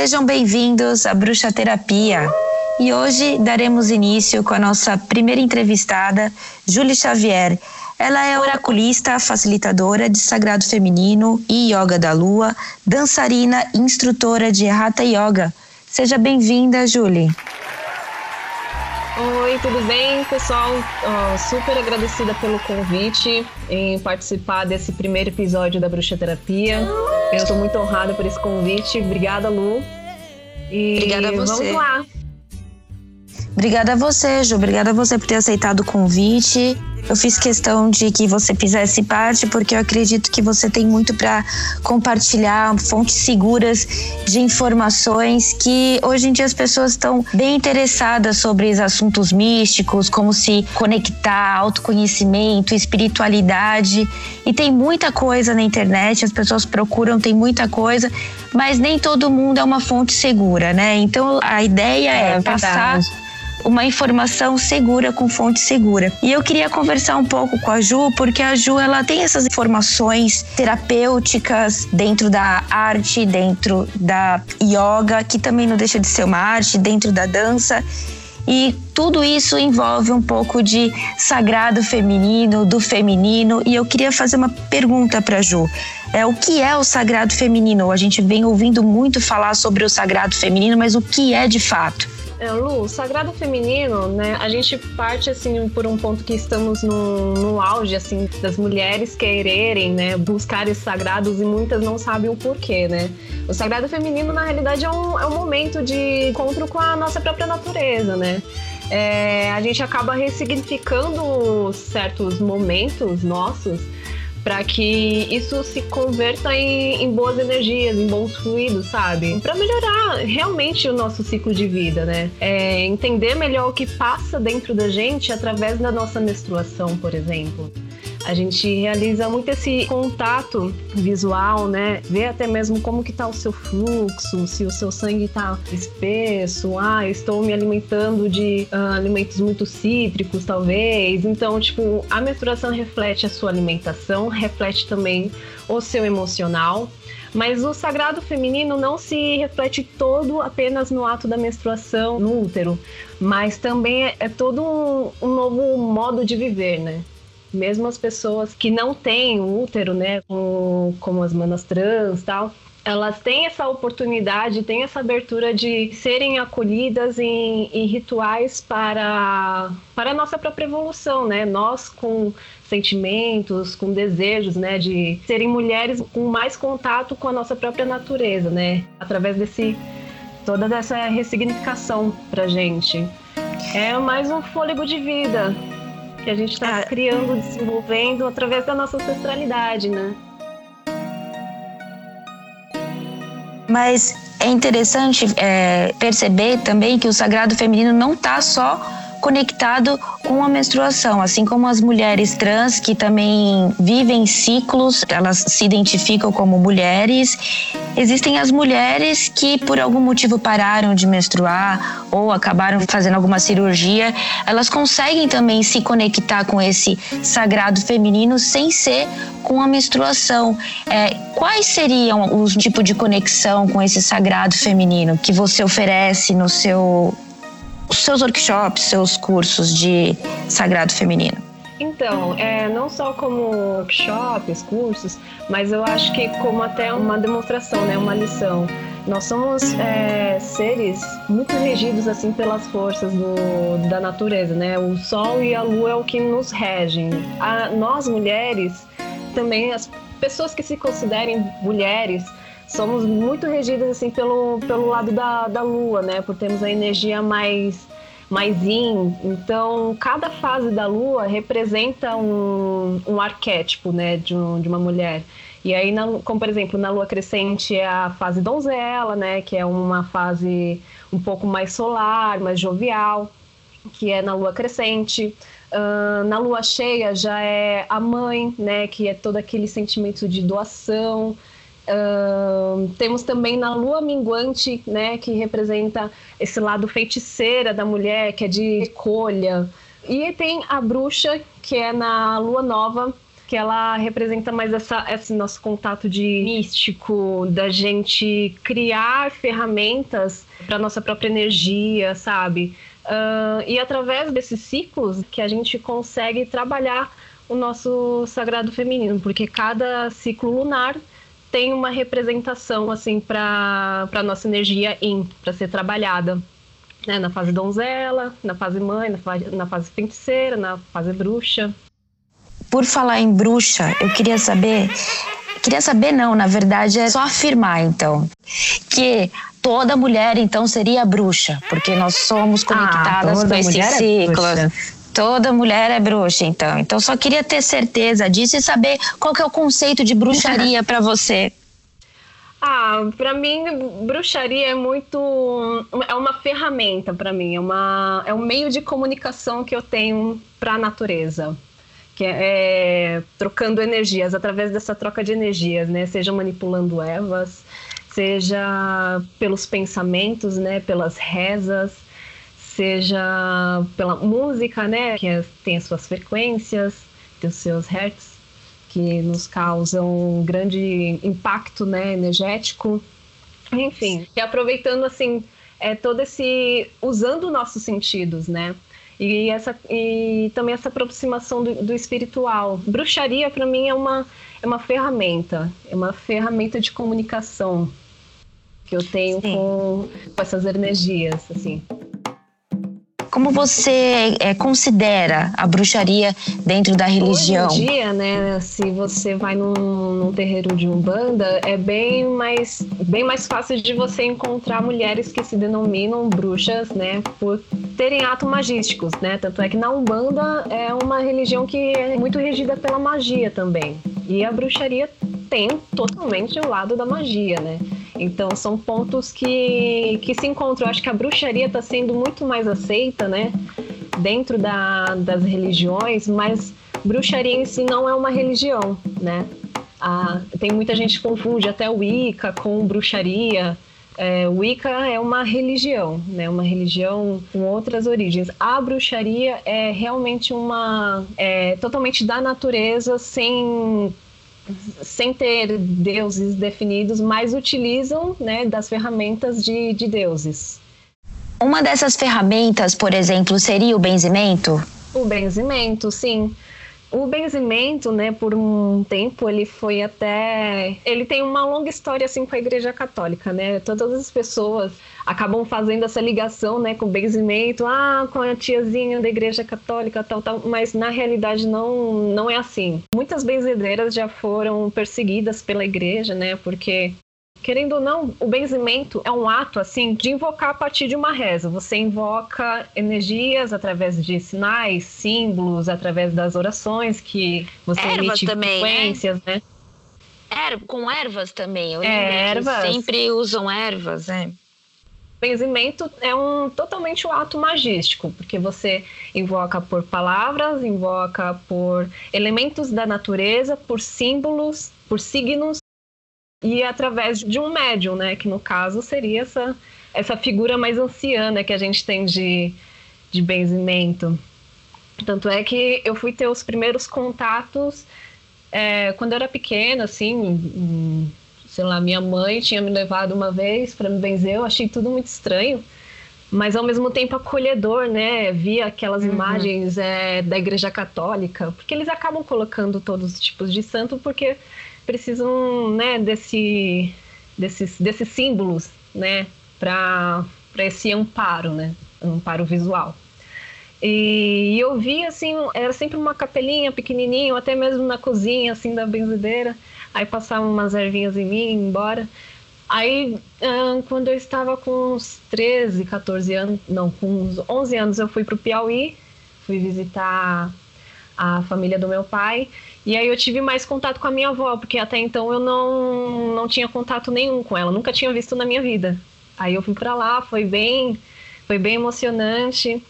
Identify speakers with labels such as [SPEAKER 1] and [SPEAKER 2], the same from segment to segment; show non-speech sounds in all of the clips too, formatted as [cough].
[SPEAKER 1] Sejam bem-vindos à Bruxa Terapia. E hoje daremos início com a nossa primeira entrevistada, Júlia Xavier. Ela é oraculista, facilitadora de sagrado feminino e yoga da lua, dançarina e instrutora de Hatha Yoga. Seja bem-vinda, Julie.
[SPEAKER 2] Oi, tudo bem, pessoal? Oh, super agradecida pelo convite em participar desse primeiro episódio da Bruxa Terapia. Eu estou muito honrada por esse convite. Obrigada, Lu.
[SPEAKER 1] E Obrigada a você.
[SPEAKER 2] Vamos lá.
[SPEAKER 1] Obrigada a você, Ju. Obrigada a você por ter aceitado o convite. Eu fiz questão de que você fizesse parte, porque eu acredito que você tem muito para compartilhar, fontes seguras de informações que hoje em dia as pessoas estão bem interessadas sobre os assuntos místicos, como se conectar, autoconhecimento, espiritualidade. E tem muita coisa na internet, as pessoas procuram, tem muita coisa, mas nem todo mundo é uma fonte segura, né? Então a ideia é, é passar uma informação segura com fonte segura. E eu queria conversar um pouco com a Ju, porque a Ju ela tem essas informações terapêuticas dentro da arte, dentro da yoga, que também não deixa de ser uma arte, dentro da dança. E tudo isso envolve um pouco de sagrado feminino, do feminino. E eu queria fazer uma pergunta para a Ju. É, o que é o sagrado feminino? A gente vem ouvindo muito falar sobre o sagrado feminino, mas o que é de fato?
[SPEAKER 2] É, Lu, Sagrado Feminino, né? A gente parte assim por um ponto que estamos no, no auge assim das mulheres quererem, né, buscar esses sagrados e muitas não sabem o porquê, né? O Sagrado Feminino na realidade é um, é um momento de encontro com a nossa própria natureza, né? É, a gente acaba ressignificando certos momentos nossos para que isso se converta em, em, boas energias, em bons fluidos, sabe? Para melhorar realmente o nosso ciclo de vida, né? É entender melhor o que passa dentro da gente através da nossa menstruação, por exemplo. A gente realiza muito esse contato visual, né? Ver até mesmo como que tá o seu fluxo, se o seu sangue tá espesso, ah, estou me alimentando de uh, alimentos muito cítricos, talvez. Então, tipo, a menstruação reflete a sua alimentação, reflete também o seu emocional. Mas o sagrado feminino não se reflete todo apenas no ato da menstruação no útero, mas também é, é todo um, um novo modo de viver, né? Mesmo as pessoas que não têm útero, né, como, como as manas trans tal, elas têm essa oportunidade, têm essa abertura de serem acolhidas em, em, rituais para, para a nossa própria evolução, né? Nós com sentimentos, com desejos, né? De serem mulheres com mais contato com a nossa própria natureza, né? Através desse toda dessa ressignificação para gente. É mais um fôlego de vida, que a gente está ah. criando, desenvolvendo através da nossa ancestralidade, né?
[SPEAKER 1] Mas é interessante é, perceber também que o sagrado feminino não está só conectado com a menstruação, assim como as mulheres trans que também vivem ciclos, elas se identificam como mulheres. Existem as mulheres que por algum motivo pararam de menstruar ou acabaram fazendo alguma cirurgia, elas conseguem também se conectar com esse sagrado feminino sem ser com a menstruação. É, quais seriam os tipos de conexão com esse sagrado feminino que você oferece no seu os seus workshops, seus cursos de sagrado feminino?
[SPEAKER 2] Então, é, não só como workshops, cursos, mas eu acho que como até uma demonstração, né, uma lição. Nós somos é, seres muito regidos assim pelas forças do, da natureza, né? O Sol e a Lua é o que nos regem. A, nós mulheres, também as pessoas que se considerem mulheres, somos muito regidas assim pelo, pelo lado da, da lua, né? Por termos a energia mais mais yin. Então, cada fase da lua representa um, um arquétipo, né, de, um, de uma mulher. E aí, na, como por exemplo, na lua crescente é a fase donzela, né, que é uma fase um pouco mais solar, mais jovial, que é na lua crescente. Uh, na lua cheia já é a mãe, né, que é todo aquele sentimento de doação. Uh, temos também na lua minguante, né, que representa esse lado feiticeira da mulher, que é de recolha. E tem a bruxa, que é na lua nova, que ela representa mais essa, esse nosso contato de místico, da gente criar ferramentas para nossa própria energia, sabe? Uh, e através desses ciclos que a gente consegue trabalhar o nosso sagrado feminino, porque cada ciclo lunar tem uma representação assim para a nossa energia in, para ser trabalhada. Né? Na fase donzela, na fase mãe, na fase, na fase feiticeira, na fase bruxa.
[SPEAKER 1] Por falar em bruxa, eu queria saber. Queria saber, não, na verdade é só afirmar, então, que toda mulher, então, seria bruxa, porque nós somos conectadas ah, com esses é ciclos. É toda mulher é bruxa, então. Então, só queria ter certeza disso e saber qual que é o conceito de bruxaria para você.
[SPEAKER 2] Ah, para mim, bruxaria é muito. É uma ferramenta para mim, é, uma, é um meio de comunicação que eu tenho para a natureza que é, é, trocando energias, através dessa troca de energias, né? Seja manipulando ervas, seja pelos pensamentos, né? Pelas rezas, seja pela música, né? Que é, tem as suas frequências, tem os seus hertz, que nos causam um grande impacto, né? Energético. Enfim, e aproveitando, assim, é, todo esse... usando nossos sentidos, né? E, essa, e também essa aproximação do, do espiritual. Bruxaria, para mim, é uma, é uma ferramenta, é uma ferramenta de comunicação que eu tenho com, com essas energias, assim.
[SPEAKER 1] Como você é, considera a bruxaria dentro da religião?
[SPEAKER 2] Hoje em dia, né, se você vai num, num terreiro de umbanda, é bem mais, bem mais fácil de você encontrar mulheres que se denominam bruxas, né, por terem atos magísticos, né? Tanto é que na umbanda é uma religião que é muito regida pela magia também. E a bruxaria tem totalmente o lado da magia, né? Então são pontos que, que se encontram. Eu acho que a bruxaria está sendo muito mais aceita, né? Dentro da, das religiões, mas bruxaria em si não é uma religião, né? Tem muita gente que confunde até o Wicca com bruxaria. É, Wicca é uma religião, né? Uma religião com outras origens. A bruxaria é realmente uma é, totalmente da natureza, sem sem ter deuses definidos, mas utilizam né, das ferramentas de, de deuses.
[SPEAKER 1] Uma dessas ferramentas, por exemplo, seria o benzimento?
[SPEAKER 2] O benzimento, sim. O benzimento, né, por um tempo ele foi até, ele tem uma longa história assim com a Igreja Católica, né? Todas as pessoas acabam fazendo essa ligação, né, com o benzimento, ah, com a tiazinha da Igreja Católica, tal, tal, mas na realidade não, não é assim. Muitas benzedeiras já foram perseguidas pela Igreja, né, porque Querendo ou não, o benzimento é um ato assim de invocar a partir de uma reza. Você invoca energias através de sinais, símbolos, através das orações que você
[SPEAKER 1] ervas
[SPEAKER 2] emite
[SPEAKER 1] também,
[SPEAKER 2] né? frequências, né?
[SPEAKER 1] né? com ervas também. Eu
[SPEAKER 2] é, ervas.
[SPEAKER 1] Sempre usam ervas, né?
[SPEAKER 2] Benzimento é um totalmente um ato magístico, porque você invoca por palavras, invoca por elementos da natureza, por símbolos, por signos e através de um médium, né? Que no caso seria essa, essa figura mais anciã né, que a gente tem de, de benzimento. Tanto é que eu fui ter os primeiros contatos é, quando eu era pequena, assim, sei lá, minha mãe tinha me levado uma vez para me benzer, eu achei tudo muito estranho, mas ao mesmo tempo acolhedor, né? Via aquelas uhum. imagens é, da Igreja Católica, porque eles acabam colocando todos os tipos de santo, porque precisam né, desse, desses, desses símbolos né, para esse amparo, né, amparo visual. E, e eu vi assim, era sempre uma capelinha pequenininha, até mesmo na cozinha assim da benzedeira. Aí passavam umas ervinhas em mim, embora. Aí, quando eu estava com uns 13, 14 anos, não, com uns 11 anos, eu fui para o Piauí, fui visitar a família do meu pai. E aí eu tive mais contato com a minha avó, porque até então eu não, não tinha contato nenhum com ela, nunca tinha visto na minha vida. Aí eu fui para lá, foi bem, foi bem emocionante.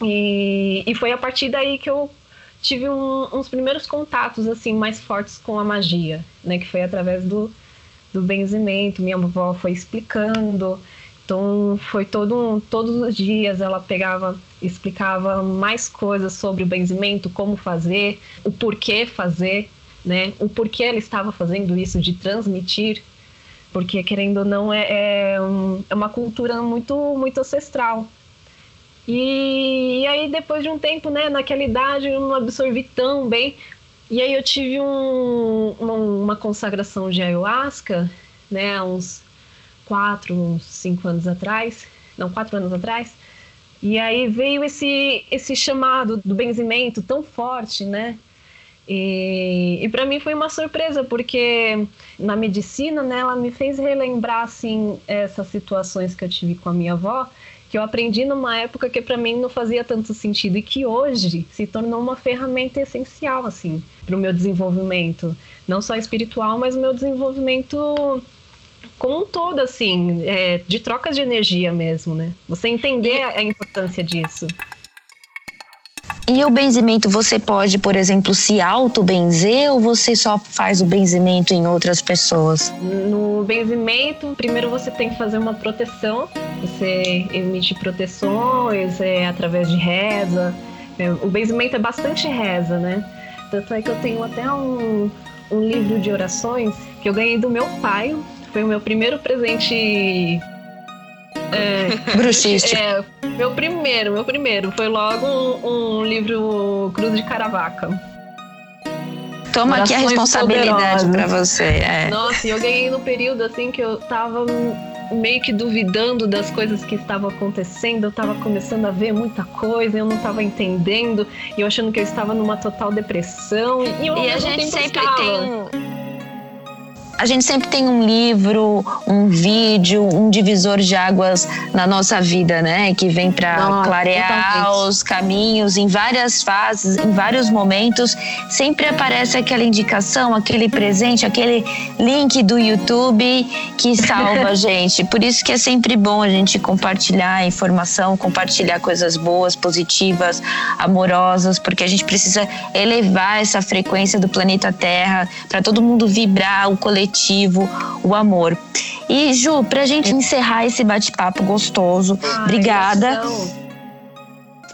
[SPEAKER 2] E, e foi a partir daí que eu tive um, uns primeiros contatos assim mais fortes com a magia, né, que foi através do, do benzimento. Minha avó foi explicando Então foi todo todos os dias ela pegava, explicava mais coisas sobre o benzimento, como fazer, o porquê fazer, né? O porquê ela estava fazendo isso de transmitir, porque querendo ou não é, é, um, é uma cultura muito muito ancestral. E, e, aí depois de um tempo, né, naquela idade eu não absorvi tão bem. E aí eu tive um, uma, uma consagração de ayahuasca, né, uns quatro, uns cinco anos atrás, não, quatro anos atrás. E aí veio esse, esse chamado do benzimento tão forte, né? E, e para mim foi uma surpresa, porque na medicina, né, ela me fez relembrar, assim, essas situações que eu tive com a minha avó, que eu aprendi numa época que para mim não fazia tanto sentido e que hoje se tornou uma ferramenta essencial, assim, para o meu desenvolvimento, não só espiritual, mas o meu desenvolvimento como um todo, assim, é, de trocas de energia mesmo, né? Você entender a importância disso.
[SPEAKER 1] E o benzimento, você pode, por exemplo, se auto-benzer ou você só faz o benzimento em outras pessoas?
[SPEAKER 2] No benzimento, primeiro você tem que fazer uma proteção. Você emite proteções é, através de reza. É, o benzimento é bastante reza, né? Tanto é que eu tenho até um, um livro de orações que eu ganhei do meu pai, foi o meu primeiro presente.
[SPEAKER 1] É, Bruxístico.
[SPEAKER 2] É, meu primeiro, meu primeiro. Foi logo um, um livro Cruz de Caravaca.
[SPEAKER 1] Toma aqui a responsabilidade para você. É.
[SPEAKER 2] Nossa, e eu ganhei no período assim que eu tava meio que duvidando das coisas que estavam acontecendo, eu tava começando a ver muita coisa, eu não tava entendendo, e eu achando que eu estava numa total depressão.
[SPEAKER 1] E, e a gente sempre tem a gente sempre tem um livro, um vídeo, um divisor de águas na nossa vida, né? Que vem para clarear totalmente. os caminhos em várias fases, em vários momentos. Sempre aparece aquela indicação, aquele presente, aquele link do YouTube que salva a [laughs] gente. Por isso que é sempre bom a gente compartilhar informação, compartilhar coisas boas, positivas, amorosas, porque a gente precisa elevar essa frequência do planeta Terra para todo mundo vibrar o coletivo o amor. E Ju, pra gente encerrar esse bate-papo gostoso, Ai, obrigada.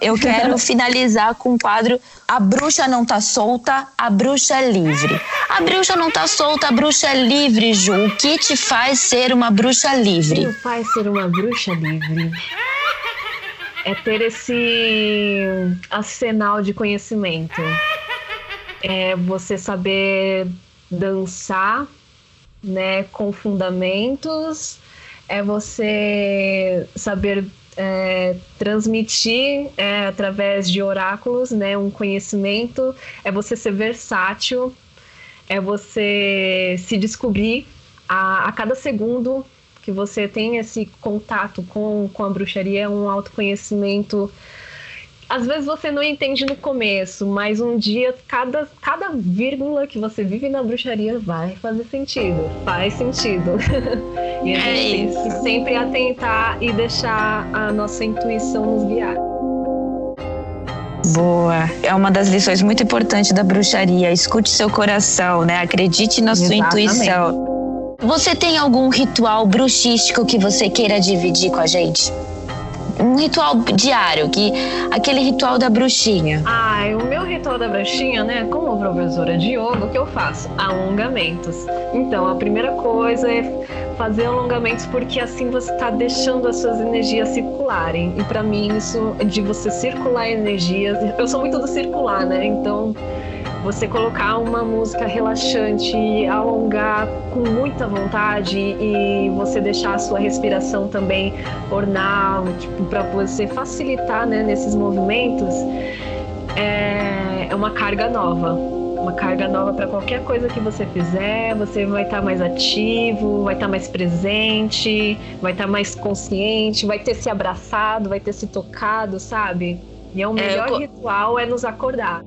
[SPEAKER 1] Eu quero [laughs] finalizar com o quadro A bruxa não tá solta, a bruxa é livre. A bruxa não tá solta, a bruxa é livre, Ju. O que te faz ser uma bruxa livre?
[SPEAKER 2] O que faz ser uma bruxa livre? É ter esse arsenal de conhecimento. É você saber dançar né, com fundamentos, é você saber é, transmitir é, através de oráculos, né, um conhecimento, é você ser versátil, é você se descobrir a, a cada segundo que você tem esse contato com, com a bruxaria, um autoconhecimento às vezes você não entende no começo, mas um dia cada, cada vírgula que você vive na bruxaria vai fazer sentido. Faz sentido. [laughs] e a é gente tem que sempre atentar e deixar a nossa intuição nos guiar.
[SPEAKER 1] Boa. É uma das lições muito importantes da bruxaria. Escute seu coração, né? Acredite na sua Exatamente. intuição. Você tem algum ritual bruxístico que você queira dividir com a gente? Um ritual diário, que aquele ritual da bruxinha.
[SPEAKER 2] Ah, o meu ritual da bruxinha, né? Como professora de yoga, o que eu faço? Alongamentos. Então, a primeira coisa é fazer alongamentos porque assim você está deixando as suas energias circularem. E para mim isso de você circular energias, eu sou muito do circular, né? Então você colocar uma música relaxante, alongar com muita vontade e você deixar a sua respiração também ornar, tipo, para você facilitar né, nesses movimentos, é, é uma carga nova uma carga nova para qualquer coisa que você fizer. Você vai estar tá mais ativo, vai estar tá mais presente, vai estar tá mais consciente, vai ter se abraçado, vai ter se tocado, sabe? E é o melhor é, eu... ritual é nos acordar.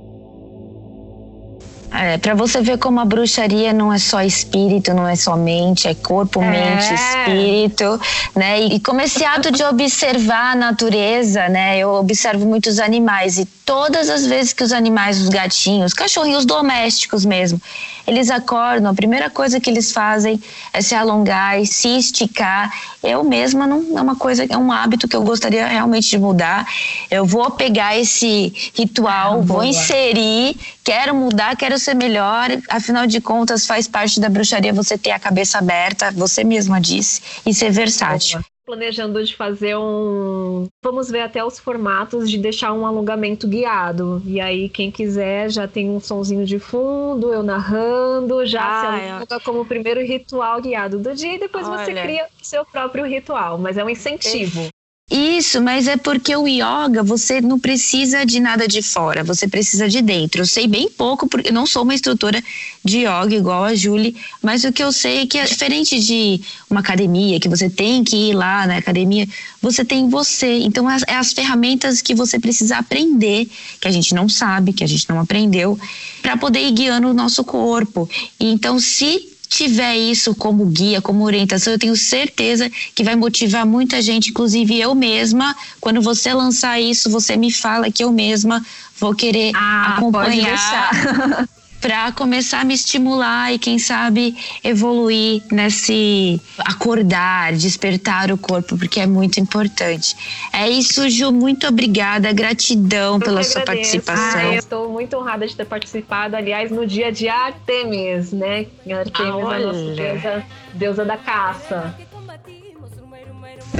[SPEAKER 1] É, para você ver como a bruxaria não é só espírito, não é só mente, é corpo, é. mente, espírito, né? E, e como esse ato de observar a natureza, né? Eu observo muitos animais e todas as vezes que os animais, os gatinhos, cachorrinhos domésticos mesmo, eles acordam, a primeira coisa que eles fazem é se alongar e se esticar eu mesma não é uma coisa, é um hábito que eu gostaria realmente de mudar. Eu vou pegar esse ritual, ah, vou inserir, quero mudar, quero ser melhor. Afinal de contas, faz parte da bruxaria você ter a cabeça aberta, você mesma disse, e ser versátil
[SPEAKER 2] planejando de fazer um. Vamos ver até os formatos de deixar um alongamento guiado. E aí, quem quiser, já tem um sonzinho de fundo, eu narrando, já ah, se alonga é. como o primeiro ritual guiado do dia, e depois Olha. você cria o seu próprio ritual. Mas é um incentivo.
[SPEAKER 1] Isso, mas é porque o yoga você não precisa de nada de fora, você precisa de dentro. Eu sei bem pouco, porque eu não sou uma instrutora de yoga igual a Julie, mas o que eu sei é que é diferente de uma academia, que você tem que ir lá na academia, você tem você. Então, é as ferramentas que você precisa aprender, que a gente não sabe, que a gente não aprendeu, para poder ir guiando o nosso corpo. Então, se tiver isso como guia, como orientação, eu tenho certeza que vai motivar muita gente, inclusive eu mesma. Quando você lançar isso, você me fala que eu mesma vou querer ah, acompanhar. [laughs] para começar a me estimular e quem sabe evoluir nesse acordar, despertar o corpo, porque é muito importante. É isso, Ju, muito obrigada, gratidão eu pela sua participação. Ah,
[SPEAKER 2] eu estou muito honrada de ter participado, aliás, no dia de Artemis, né? Artemis ah, é a nossa deusa, deusa da caça.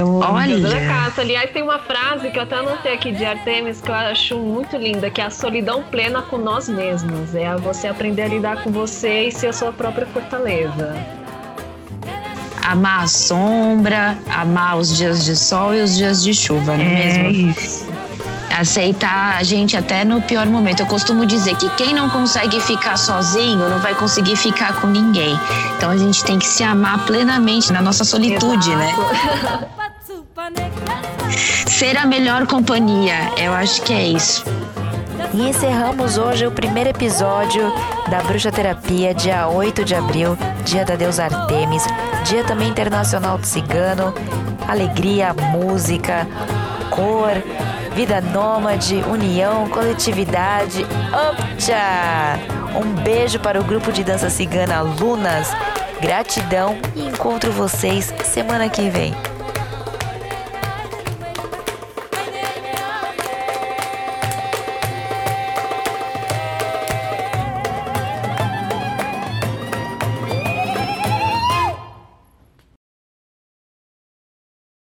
[SPEAKER 1] Olha.
[SPEAKER 2] Deusa da caça. Aliás, tem uma frase que eu até anotei aqui de Artemis que eu acho muito linda, que é a solidão plena com nós mesmos. É você aprender a lidar com você e ser a sua própria fortaleza.
[SPEAKER 1] Amar a sombra, amar os dias de sol e os dias de chuva, não é, é mesmo? Isso aceitar a gente até no pior momento. Eu costumo dizer que quem não consegue ficar sozinho não vai conseguir ficar com ninguém. Então a gente tem que se amar plenamente na nossa solitude, né? Exato. né? [laughs] Ser a melhor companhia, eu acho que é isso.
[SPEAKER 3] E encerramos hoje o primeiro episódio da Bruxa Terapia, dia 8 de abril, dia da deusa Artemis, dia também internacional do cigano, alegria, música, cor, vida nômade, união, coletividade. Opcha! Um beijo para o grupo de dança cigana Lunas. Gratidão e encontro vocês semana que vem.